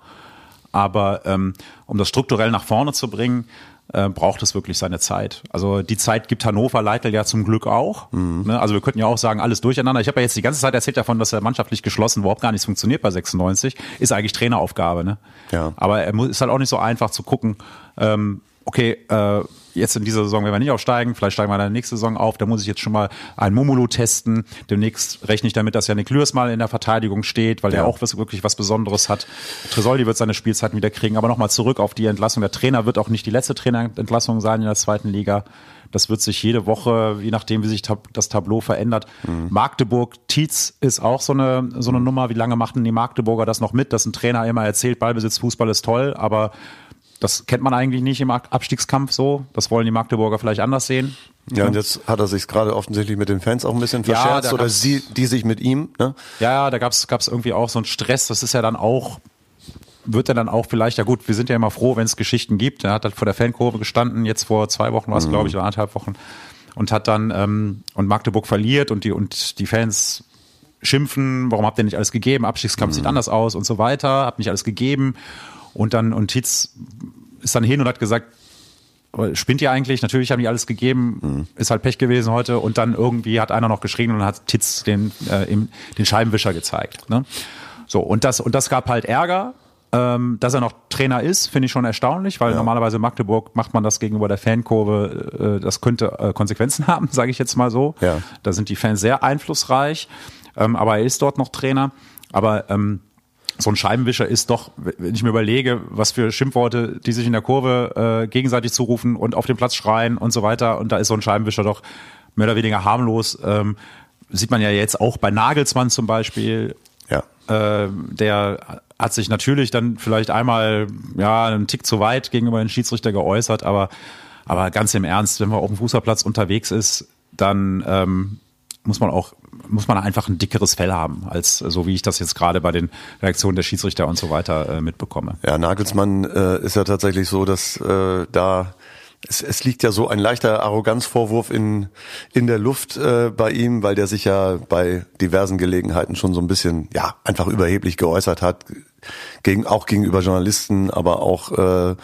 Aber ähm, um das strukturell nach vorne zu bringen, äh, braucht es wirklich seine Zeit. Also die Zeit gibt Hannover Leitl ja zum Glück auch. Ne? Also wir könnten ja auch sagen, alles durcheinander. Ich habe ja jetzt die ganze Zeit erzählt davon, dass er mannschaftlich geschlossen überhaupt gar nichts funktioniert bei 96. Ist eigentlich Traineraufgabe. Ne? Ja. Aber er muss, ist halt auch nicht so einfach zu gucken, ähm, okay, äh, jetzt in dieser Saison werden wir nicht aufsteigen, vielleicht steigen wir in der nächsten Saison auf, da muss ich jetzt schon mal ein Momolo testen. Demnächst rechne ich damit, dass Janik Lürs mal in der Verteidigung steht, weil Ja. der auch was, wirklich was Besonderes hat. Tresoldi wird seine Spielzeiten wieder kriegen, aber nochmal zurück auf die Entlassung. Der Trainer wird auch nicht die letzte Trainerentlassung sein in der zweiten Liga. Das wird sich jede Woche, je nachdem, wie sich das Tableau verändert. Magdeburg, Tietz ist auch so eine, so eine Nummer. Wie lange machten die Magdeburger das noch mit, dass ein Trainer immer erzählt, Ballbesitz, Fußball ist toll, aber das kennt man eigentlich nicht im Abstiegskampf so. Das wollen die Magdeburger vielleicht anders sehen. Ja, und jetzt hat er sich gerade offensichtlich mit den Fans auch ein bisschen Ja, verscherzt da oder sie, die sich mit ihm. Ne? Ja, ja, da gab's gab's irgendwie auch so einen Stress. Das ist ja dann auch, wird er dann auch vielleicht, ja gut, wir sind ja immer froh, wenn es Geschichten gibt. Er hat halt vor der Fankurve gestanden, jetzt vor zwei Wochen war es, glaube ich, oder anderthalb Wochen, und hat dann, ähm, und Magdeburg verliert und die, und die Fans schimpfen, warum habt ihr nicht alles gegeben? Abstiegskampf sieht anders aus und so weiter, habt nicht alles gegeben. Und dann, und Tietz ist dann hin und hat gesagt, spinnt ihr eigentlich? Natürlich haben die alles gegeben, ist halt Pech gewesen heute. Und dann irgendwie hat einer noch geschrien und hat Titz den, äh, im, den Scheibenwischer gezeigt. Ne? So, und das, und das gab halt Ärger. Ähm, dass er noch Trainer ist, finde ich schon erstaunlich, weil normalerweise in Magdeburg macht man das gegenüber der Fankurve, äh, das könnte äh, Konsequenzen haben, sage ich jetzt mal so. Ja. Da sind die Fans sehr einflussreich, ähm, aber er ist dort noch Trainer. Aber ähm, so ein Scheibenwischer ist doch, wenn ich mir überlege, was für Schimpfworte, die sich in der Kurve äh, gegenseitig zurufen und auf dem Platz schreien und so weiter, und da ist so ein Scheibenwischer doch mehr oder weniger harmlos. Ähm, sieht man ja jetzt auch bei Nagelsmann zum Beispiel, Ja. äh, der hat sich natürlich dann vielleicht einmal ja einen Tick zu weit gegenüber den Schiedsrichter geäußert, aber aber ganz im Ernst, wenn man auf dem Fußballplatz unterwegs ist, dann ähm, muss man auch muss man einfach ein dickeres Fell haben, als so wie ich das jetzt gerade bei den Reaktionen der Schiedsrichter und so weiter äh, mitbekomme. Ja, Nagelsmann äh, ist ja tatsächlich so, dass äh, da es, es liegt ja so ein leichter Arroganzvorwurf in in der Luft äh, bei ihm, weil der sich ja bei diversen Gelegenheiten schon so ein bisschen ja einfach überheblich geäußert hat gegen auch gegenüber Journalisten, aber auch äh,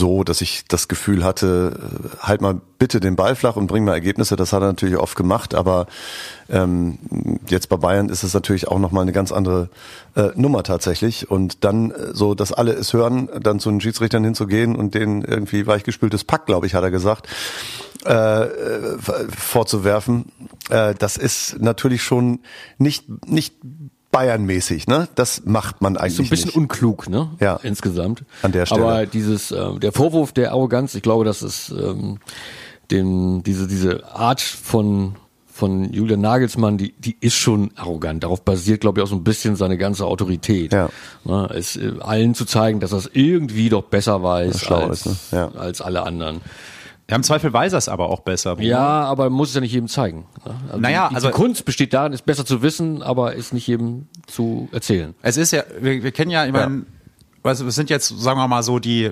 so, dass ich das Gefühl hatte, äh, halt mal bitte den Ball flach und bring mal Ergebnisse. Das hat er natürlich oft gemacht, aber ähm, jetzt bei Bayern ist es natürlich auch nochmal eine ganz andere äh, Nummer tatsächlich. Und dann äh, so, dass alle es hören, dann zu den Schiedsrichtern hinzugehen und denen irgendwie weichgespültes Pack, glaube ich, hat er gesagt, äh, äh, vorzuwerfen, äh, das ist natürlich schon nicht nicht Bayernmäßig, ne? Das macht man eigentlich so ein bisschen nicht. unklug, ne? Ja. Insgesamt. An der Stelle. Aber dieses, äh, der Vorwurf der Arroganz, ich glaube, das ist ähm, den, diese, diese Art von von Julian Nagelsmann, die, die ist schon arrogant. Darauf basiert, glaube ich, auch so ein bisschen seine ganze Autorität. Ja. Ne, es äh, allen zu zeigen, dass er es irgendwie doch besser weiß als, ist, ne? Ja. als alle anderen. Ja, im Zweifel weiß er es aber auch besser. Ja, aber man muss es ja nicht jedem zeigen. ne? Also Naja, die, also- die Kunst besteht darin, es besser zu wissen, aber es nicht jedem zu erzählen. Es ist ja, wir, wir kennen ja, ich meine, also es sind jetzt, sagen wir mal so, die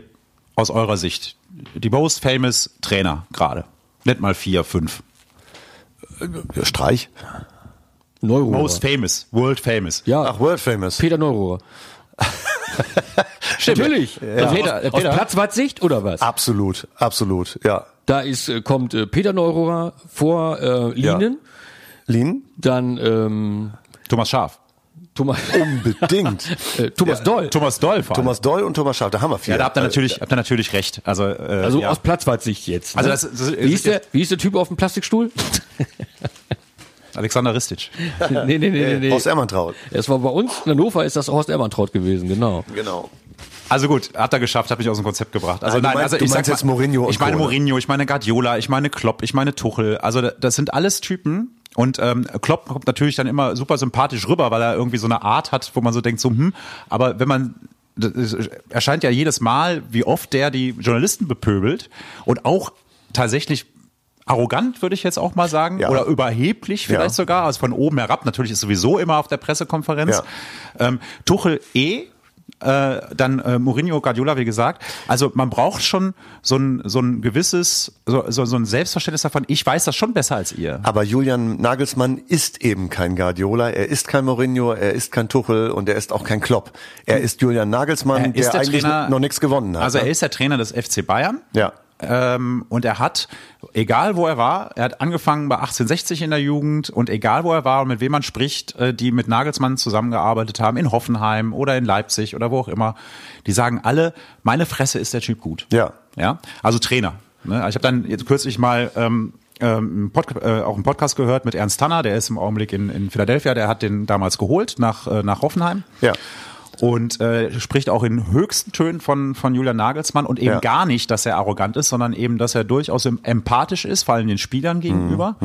aus eurer Sicht, die most famous Trainer gerade. Nicht mal vier, fünf. Ja, Streich. Neurohrer. Most famous, world famous. ja, Ach, World Famous. Peter Neurohrer. Stimmt. Natürlich. Also Peter, aus, äh, aus Peter. Platzwartsicht oder was? Absolut, absolut, ja. Da ist, äh, kommt äh, Peter Neurohrer vor äh, Lienen, Lin? dann ähm, Thomas Schaf. Thomas, Unbedingt. äh, Thomas Doll. Thomas Doll vor allem. Thomas Doll und Thomas Schaaf, da haben wir vier. Ja, da habt ihr natürlich, habt ihr natürlich recht. Also, äh, Also ja. aus Platzwartsicht jetzt. Ne? Also das- das- wie, ist der, wie ist der Typ auf dem Plastikstuhl? Alexander Ristic. nee, nee, nee, nee. nee. Aus Ermantraut. Es war bei uns in Hannover ist das Horst Ermantraut gewesen, genau. Genau. Also gut, hat er geschafft, hat mich aus dem Konzept gebracht. Also Nein, du nein, meinst- also ich sag meinst mal, jetzt Mourinho und Ich meine Co., ne? Mourinho, ich meine Guardiola, ich meine Klopp, ich meine Tuchel. Also da- das sind alles Typen. Und ähm, Klopp kommt natürlich dann immer super sympathisch rüber, weil er irgendwie so eine Art hat, wo man so denkt, so hm. Aber wenn man erscheint ja jedes Mal, wie oft der die Journalisten bepöbelt und auch tatsächlich arrogant, würde ich jetzt auch mal sagen, Ja. oder überheblich vielleicht Ja. sogar, also von oben herab. Natürlich ist sowieso immer auf der Pressekonferenz. Ähm, Tuchel eh, äh, dann äh, Mourinho, Guardiola, wie gesagt. Also man braucht schon so ein, so ein gewisses, so, so, so ein Selbstverständnis davon, ich weiß das schon besser als ihr. Aber Julian Nagelsmann ist eben kein Guardiola, er ist kein Mourinho, er ist kein Tuchel und er ist auch kein Klopp. Er ist Julian Nagelsmann, Er ist der, der eigentlich Trainer- noch nichts gewonnen hat. Also er ne? ist der Trainer des FC Bayern. Ja. Ähm, und er hat, egal wo er war, er hat angefangen bei 1860 in der Jugend und egal wo er war und mit wem man spricht, äh, die mit Nagelsmann zusammengearbeitet haben, in Hoffenheim oder in Leipzig oder wo auch immer, die sagen alle, meine Fresse ist der Typ gut. Ja. Ja, also Trainer. Ne? Ich habe dann jetzt kürzlich mal ähm, ähm, Pod äh, auch einen Podcast gehört mit Ernst Tanner, der ist im Augenblick in, in Philadelphia, der hat den damals geholt nach, äh, nach Hoffenheim. Ja. Und äh, spricht auch in höchsten Tönen von, von Julian Nagelsmann und eben Ja. gar nicht, dass er arrogant ist, sondern eben, dass er durchaus em- empathisch ist, vor allem den Spielern gegenüber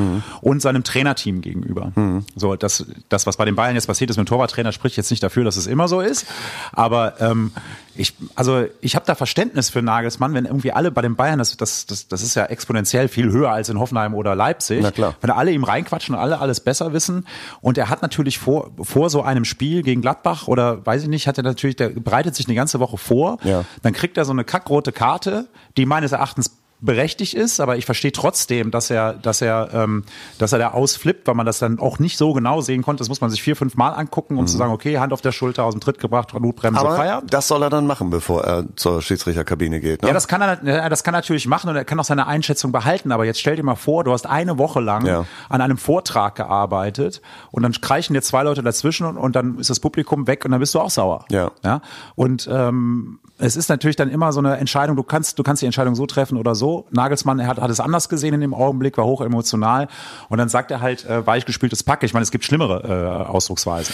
und seinem Trainerteam gegenüber. So, das, das, was bei den Bayern jetzt passiert ist mit dem Torwarttrainer, spricht jetzt nicht dafür, dass es immer so ist. Aber ähm, ich, also ich habe da Verständnis für Nagelsmann, wenn irgendwie alle bei den Bayern, das, das, das, das ist ja exponentiell viel höher als in Hoffenheim oder Leipzig. Na klar. Wenn alle ihm reinquatschen und alle alles besser wissen. Und er hat natürlich vor, vor so einem Spiel gegen Gladbach oder weiß ich nicht, hat er natürlich, der bereitet sich eine ganze Woche vor. Ja. Dann kriegt er so eine kackrote Karte, die meines Erachtens berechtigt ist, aber ich verstehe trotzdem, dass er, dass er, ähm, dass er da ausflippt, weil man das dann auch nicht so genau sehen konnte. Das muss man sich vier, fünf Mal angucken, um zu sagen, okay, Hand auf der Schulter, aus dem Tritt gebracht, Notbremse, Aber Feierabend. das soll er dann machen, bevor er zur Schiedsrichterkabine geht. Ne? Ja, das kann er, das kann er natürlich machen und er kann auch seine Einschätzung behalten. Aber jetzt stell dir mal vor, du hast eine Woche lang Ja. an einem Vortrag gearbeitet und dann kreischen dir zwei Leute dazwischen und, und dann ist das Publikum weg und dann bist du auch sauer. Ja. ja? Und ähm, es ist natürlich dann immer so eine Entscheidung, du kannst, du kannst die Entscheidung so treffen oder so. Nagelsmann hat, hat es anders gesehen in dem Augenblick, war hoch emotional und dann sagt er halt äh, weichgespültes Pack. Ich meine, es gibt schlimmere äh, Ausdrucksweisen.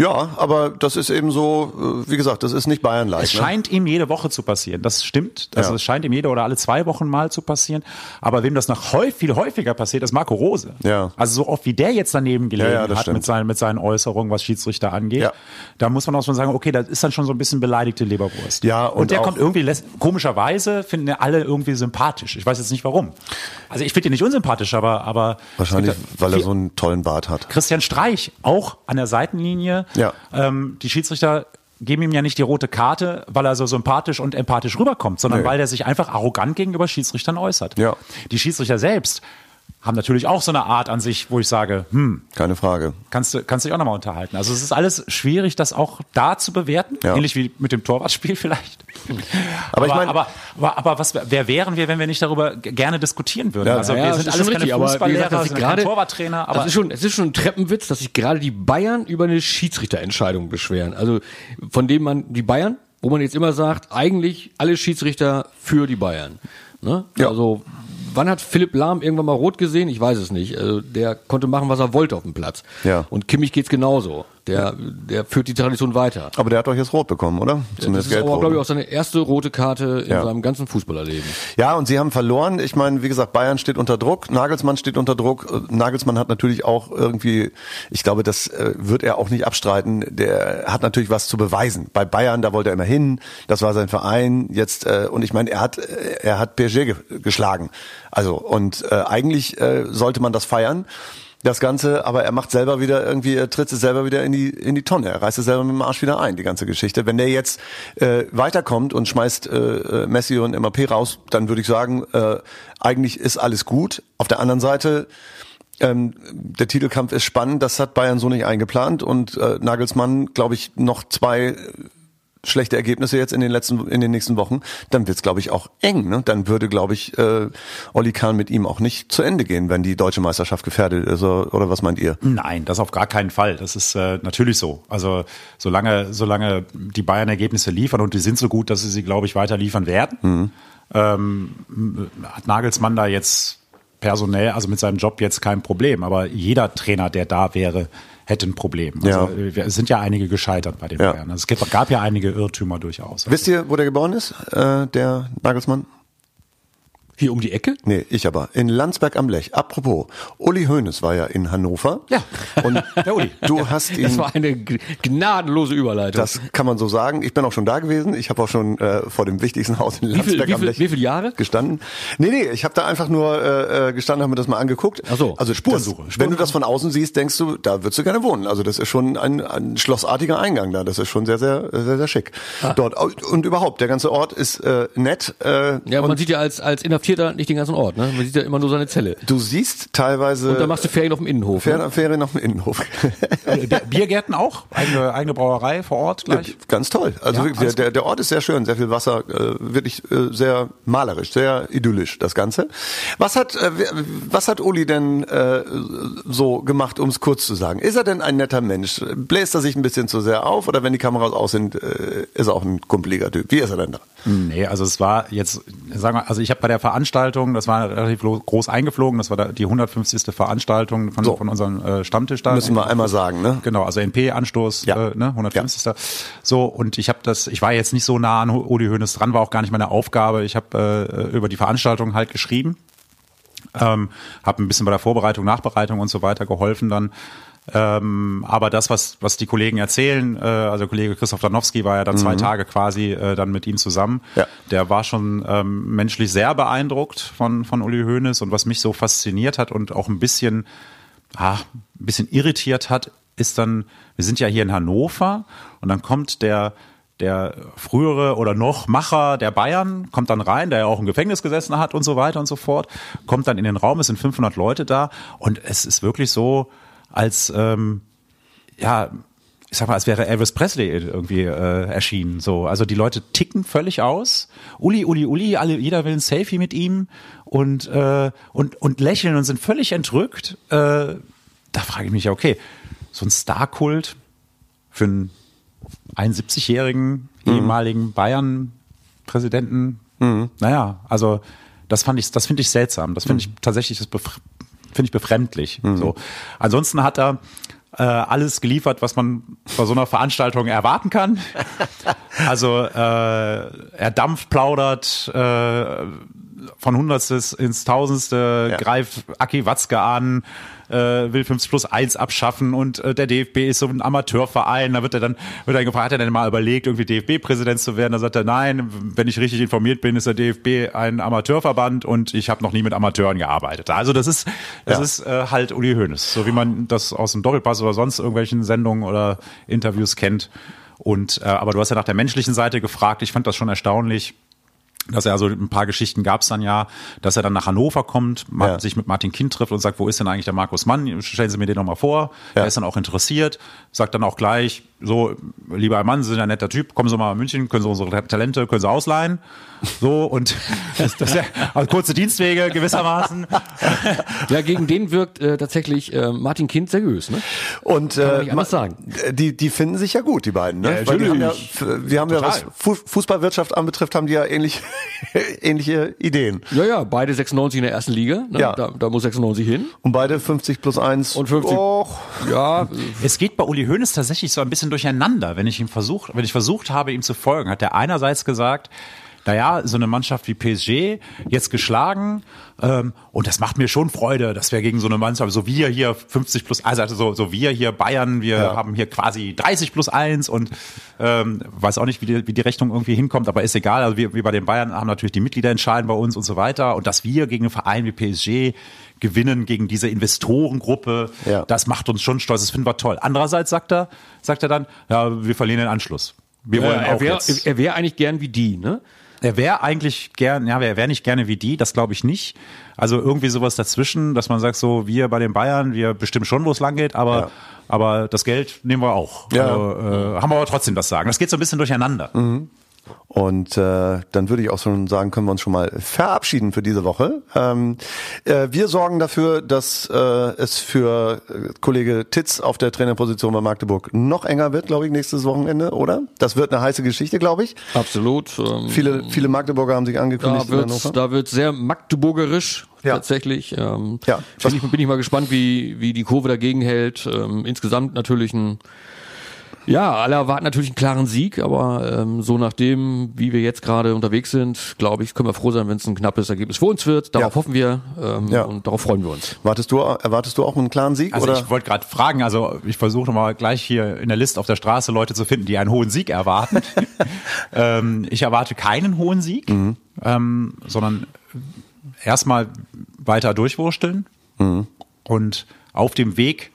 Ja, aber das ist eben so, äh, wie gesagt, das ist nicht Bayern leicht. Es ne? scheint ihm jede Woche zu passieren. Das stimmt. Also Ja. es scheint ihm jede oder alle zwei Wochen mal zu passieren. Aber wem das noch häufig, viel häufiger passiert, ist Marco Rose. Ja. Also so oft wie der jetzt daneben gelegen Ja, ja, hat stimmt. mit seinen, mit seinen Äußerungen, was Schiedsrichter angeht, Ja. da muss man auch schon sagen, okay, das ist dann schon so ein bisschen beleidigte Leberwurst. Ja, und, und der kommt irgendwie, komischerweise finden alle irgendwie sympathisch. Ich weiß jetzt nicht warum. Also ich finde ihn nicht unsympathisch, aber, aber Wahrscheinlich, weil er so einen tollen Bart hat. Christian Streich auch an der Seitenlinie. Ja. Ähm, die Schiedsrichter geben ihm ja nicht die rote Karte, weil er so sympathisch und empathisch rüberkommt, sondern Nee. weil er sich einfach arrogant gegenüber Schiedsrichtern äußert. Ja. Die Schiedsrichter selbst haben natürlich auch so eine Art an sich, wo ich sage, hm, Keine Frage. kannst du kannst du dich auch nochmal unterhalten. Also es ist alles schwierig, das auch da zu bewerten, Ja. ähnlich wie mit dem Torwartspiel vielleicht. Aber ich mein- aber, aber, aber was, wer wären wir, wenn wir nicht darüber gerne diskutieren würden? Ja, also Ja, wir sind alles schon keine richtig, aber Fußballlehrer, gesagt, dass sind gerade, Torwarttrainer, aber das ist schon, es ist schon ein Treppenwitz, dass sich gerade die Bayern über eine Schiedsrichterentscheidung beschweren. Also von dem man die Bayern, wo man jetzt immer sagt, eigentlich alle Schiedsrichter für die Bayern. Ne? Ja. Also wann hat Philipp Lahm irgendwann mal rot gesehen? Ich weiß es nicht. Also der konnte machen, was er wollte auf dem Platz. Ja. Und Kimmich geht's genauso. Der, der führt die Tradition weiter. Aber der hat doch jetzt rot bekommen, oder? Das Zumindest ist aber, glaube ich, auch seine erste rote Karte in Ja. seinem ganzen Fußballerleben. Ja, und sie haben verloren. Ich meine, wie gesagt, Bayern steht unter Druck, Nagelsmann steht unter Druck. Nagelsmann hat natürlich auch irgendwie, ich glaube, das äh, wird er auch nicht abstreiten. Der hat natürlich was zu beweisen. Bei Bayern, da wollte er immer hin. Das war sein Verein. Jetzt äh, und ich meine, er hat äh, er hat PSG ge geschlagen. Also und eigentlich sollte man das feiern. Das Ganze, aber er macht selber wieder irgendwie, er tritt es selber wieder in die in die Tonne. Er reißt es selber mit dem Arsch wieder ein, die ganze Geschichte. Wenn der jetzt äh, weiterkommt und schmeißt äh, äh, Messi und MAP raus, dann würde ich sagen, äh, eigentlich ist alles gut. Auf der anderen Seite ähm, der Titelkampf ist spannend, das hat Bayern so nicht eingeplant und äh, Nagelsmann, glaube ich, noch zwei schlechte Ergebnisse jetzt in den letzten in den nächsten Wochen, dann wird's glaube ich auch eng. Ne? Dann würde glaube ich äh, Olli Kahn mit ihm auch nicht zu Ende gehen, wenn die deutsche Meisterschaft gefährdet ist. Oder, oder was meint ihr? Nein, das auf gar keinen Fall. Das ist äh, natürlich so. Also solange, solange die Bayern Ergebnisse liefern und die sind so gut, dass sie sie, glaube ich, weiter liefern werden, ähm, hat Nagelsmann da jetzt personell, also mit seinem Job jetzt kein Problem. Aber jeder Trainer, der da wäre, hätte ein Problem. Also, Ja. äh, wir- Es sind ja einige gescheitert bei den Ja. Bayern. Also es gab ja einige Irrtümer durchaus. Wisst ihr, wo der geboren ist? Äh, der Nagelsmann? Hier um die Ecke? Nee, ich aber. In Landsberg am Lech. Apropos, Uli Hoeneß war ja in Hannover. Ja. Und Der Uli. du hast ihn. Das war eine gnadenlose Überleitung. Das kann man so sagen. Ich bin auch schon da gewesen. Ich habe auch schon äh, vor dem wichtigsten Haus in Wie viel- Landsberg wie am viel- Lech wie viele Jahre? gestanden. Nee, nee, ich habe da einfach nur äh, äh, gestanden, habe mir das mal angeguckt. Ach so. Also Spurensuche. Das, wenn du das von außen siehst, denkst du, da würdest du gerne wohnen. Also das ist schon ein, ein schlossartiger Eingang da. Das ist schon sehr, sehr, sehr, sehr schick. Dort und überhaupt, der ganze Ort ist äh, nett. Äh, ja, man sieht ja als, als Inhaftierter nicht den ganzen Ort, ne? Man sieht ja immer nur seine Zelle. du siehst teilweise Und da machst du Ferien auf dem Innenhof. ne? Ferien, auf dem Innenhof. Der Biergärten auch? Eigene, eigene Brauerei vor Ort gleich? Ganz toll. Also Ja, wirklich, der, der, Ort ist sehr schön, sehr viel Wasser, äh, wirklich äh, sehr malerisch, sehr idyllisch das Ganze. Was hat äh, was hat Uli denn äh, so gemacht, um es kurz zu sagen? Ist er denn ein netter Mensch? Bläst er sich ein bisschen zu sehr auf oder wenn die Kameras aus sind, äh, ist er auch ein kumpeliger Typ? Wie ist er denn da? Nee, also es war jetzt, sagen wir, also ich habe bei der Veranstaltung, das war relativ groß eingeflogen, das war die 150. Veranstaltung von, So. von unserem äh, Stammtisch da. Müssen wir einmal sagen, ne? Genau, also NP-Anstoß, Ja. äh, ne, 150. So, und ich habe das, ich war jetzt nicht so nah an Uli Hoeneß dran, war auch gar nicht meine Aufgabe. Ich habe äh, über die Veranstaltung halt geschrieben, ähm, habe ein bisschen bei der Vorbereitung, Nachbereitung und so weiter geholfen dann. Ähm, aber das, was, was die Kollegen erzählen, äh, also Kollege Christoph Danowski war ja dann zwei Tage quasi äh, dann mit ihm zusammen. Ja. Der war schon ähm, menschlich sehr beeindruckt von, von Uli Hoeneß und was mich so fasziniert hat und auch ein bisschen, ah, ein bisschen irritiert hat, ist dann, wir sind ja hier in Hannover und dann kommt der der frühere oder noch Macher der Bayern kommt dann rein, der ja auch im Gefängnis gesessen hat und so weiter und so fort, kommt dann in den Raum, es sind 500 Leute da und es ist wirklich so, als ähm, ja, ich sag mal, als wäre Elvis Presley irgendwie äh, erschienen. So, also die Leute ticken völlig aus. Uli, Uli, Uli, alle, jeder will ein Selfie mit ihm und und und lächeln und sind völlig entrückt. Äh, da frage ich mich ja, okay, so ein Starkult für einen 71-jährigen mhm. ehemaligen Bayern-Präsidenten. Mhm. Naja, also das fand ich, das finde ich seltsam. Das finde ich tatsächlich, das finde ich befremdlich. Mhm. So. Ansonsten hat er äh, alles geliefert, was man bei so einer Veranstaltung erwarten kann. Also äh, er dampft, plaudert, äh, von Hundertstes ins Tausendste, ja. greift Aki Watzke an, äh, will 50 plus 1 abschaffen und äh, der DFB ist so ein Amateurverein. Da wird er dann, wird er gefragt, hat er denn mal überlegt, irgendwie DFB-Präsident zu werden? Da sagt er, nein, wenn ich richtig informiert bin, ist der DFB ein Amateurverband und ich habe noch nie mit Amateuren gearbeitet. Also das ist, das ja. ist äh, halt Uli Hoeneß, so wie man das aus dem Doppelpass oder sonst irgendwelchen Sendungen oder Interviews kennt. Und äh, aber du hast ja nach der menschlichen Seite gefragt. Ich fand das schon erstaunlich dass er also ein paar Geschichten gab es dann ja, dass er dann nach Hannover kommt, ja. sich mit Martin Kind trifft und sagt, wo ist denn eigentlich der Markus Mann? Stellen Sie mir den nochmal vor. Ja. Er ist dann auch interessiert, sagt dann auch gleich, so, lieber Mann, Sie sind ein netter Typ, kommen Sie mal nach München, können Sie unsere Talente, können Sie ausleihen. So, und das, das ja, also kurze Dienstwege gewissermaßen. Ja, gegen den wirkt äh, tatsächlich äh, Martin Kind seriös, ne? Und äh, sagen. Die, die finden sich ja gut, die beiden, ne? Ja, Weil die haben ja, wir haben Total. ja, was Fußballwirtschaft anbetrifft, haben die ja ähnlich, ähnliche Ideen. Ja, ja, beide 96 in der ersten Liga, ne? ja. da, da muss 96 hin. Und beide 50 plus 1. Und 50. Och. Ja. Es geht bei Uli Hoeneß tatsächlich so ein bisschen durcheinander, wenn ich ihm versucht, wenn ich versucht habe, ihm zu folgen, hat er einerseits gesagt, naja, so eine Mannschaft wie PSG jetzt geschlagen ähm, und das macht mir schon Freude, dass wir gegen so eine Mannschaft, so wir hier 50 plus, also so, so wir hier Bayern, wir ja. haben hier quasi 30 plus 1 und ähm, weiß auch nicht, wie die, wie die Rechnung irgendwie hinkommt, aber ist egal. Also wir, wir bei den Bayern haben natürlich die Mitglieder entscheiden bei uns und so weiter und dass wir gegen einen Verein wie PSG gewinnen gegen diese Investorengruppe, ja. das macht uns schon stolz, das finden wir toll. Andererseits sagt er, sagt er dann, ja, wir verlieren den Anschluss. Wir wollen ja, auch wär, jetzt. Er wäre eigentlich gern wie die, ne? Er wäre eigentlich gern, ja, er wäre nicht gerne wie die, das glaube ich nicht. Also irgendwie sowas dazwischen, dass man sagt, so wir bei den Bayern, wir bestimmen schon, wo es lang geht, aber, ja. aber das Geld nehmen wir auch. Ja. Also, äh, haben wir aber trotzdem das Sagen. Das geht so ein bisschen durcheinander. Mhm. Und äh, dann würde ich auch schon sagen, können wir uns schon mal verabschieden für diese Woche. Ähm, äh, wir sorgen dafür, dass äh, es für äh, Kollege Titz auf der Trainerposition bei Magdeburg noch enger wird, glaube ich, nächstes Wochenende, oder? Das wird eine heiße Geschichte, glaube ich. Absolut. Ähm, viele, viele Magdeburger haben sich angekündigt. Da wird, da wird sehr magdeburgerisch ja. tatsächlich. Ähm, ja. Bin ich, bin ich mal gespannt, wie, wie die Kurve dagegen hält. Ähm, insgesamt natürlich ein ja, alle erwarten natürlich einen klaren Sieg, aber ähm, so nachdem, wie wir jetzt gerade unterwegs sind, glaube ich, können wir froh sein, wenn es ein knappes Ergebnis für uns wird. Darauf ja. hoffen wir ähm, ja. und darauf freuen wir uns. Wartest du, erwartest du auch einen klaren Sieg? Also oder? ich wollte gerade fragen, also ich versuche mal gleich hier in der Liste auf der Straße Leute zu finden, die einen hohen Sieg erwarten. ähm, ich erwarte keinen hohen Sieg, mhm. ähm, sondern erstmal weiter durchwursteln mhm. und auf dem Weg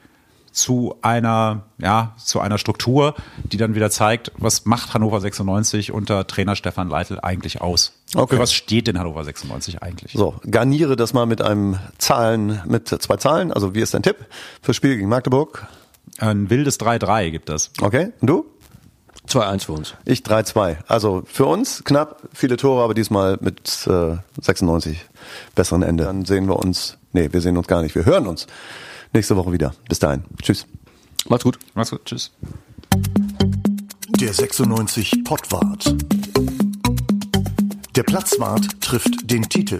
zu einer, ja, zu einer Struktur, die dann wieder zeigt, was macht Hannover 96 unter Trainer Stefan Leitl eigentlich aus? Okay. Für was steht denn Hannover 96 eigentlich? So, garniere das mal mit einem Zahlen, mit zwei Zahlen. Also, wie ist dein Tipp fürs Spiel gegen Magdeburg? Ein wildes 3-3 gibt es. Okay. Und du? 2-1 für uns. Ich 3-2. Also für uns knapp, viele Tore, aber diesmal mit äh, 96 besseren Ende. Dann sehen wir uns, nee, wir sehen uns gar nicht, wir hören uns nächste Woche wieder. Bis dahin. Tschüss. Macht's gut. Macht's gut. Tschüss. Der 96 Pottwart. Der Platzwart trifft den Titel.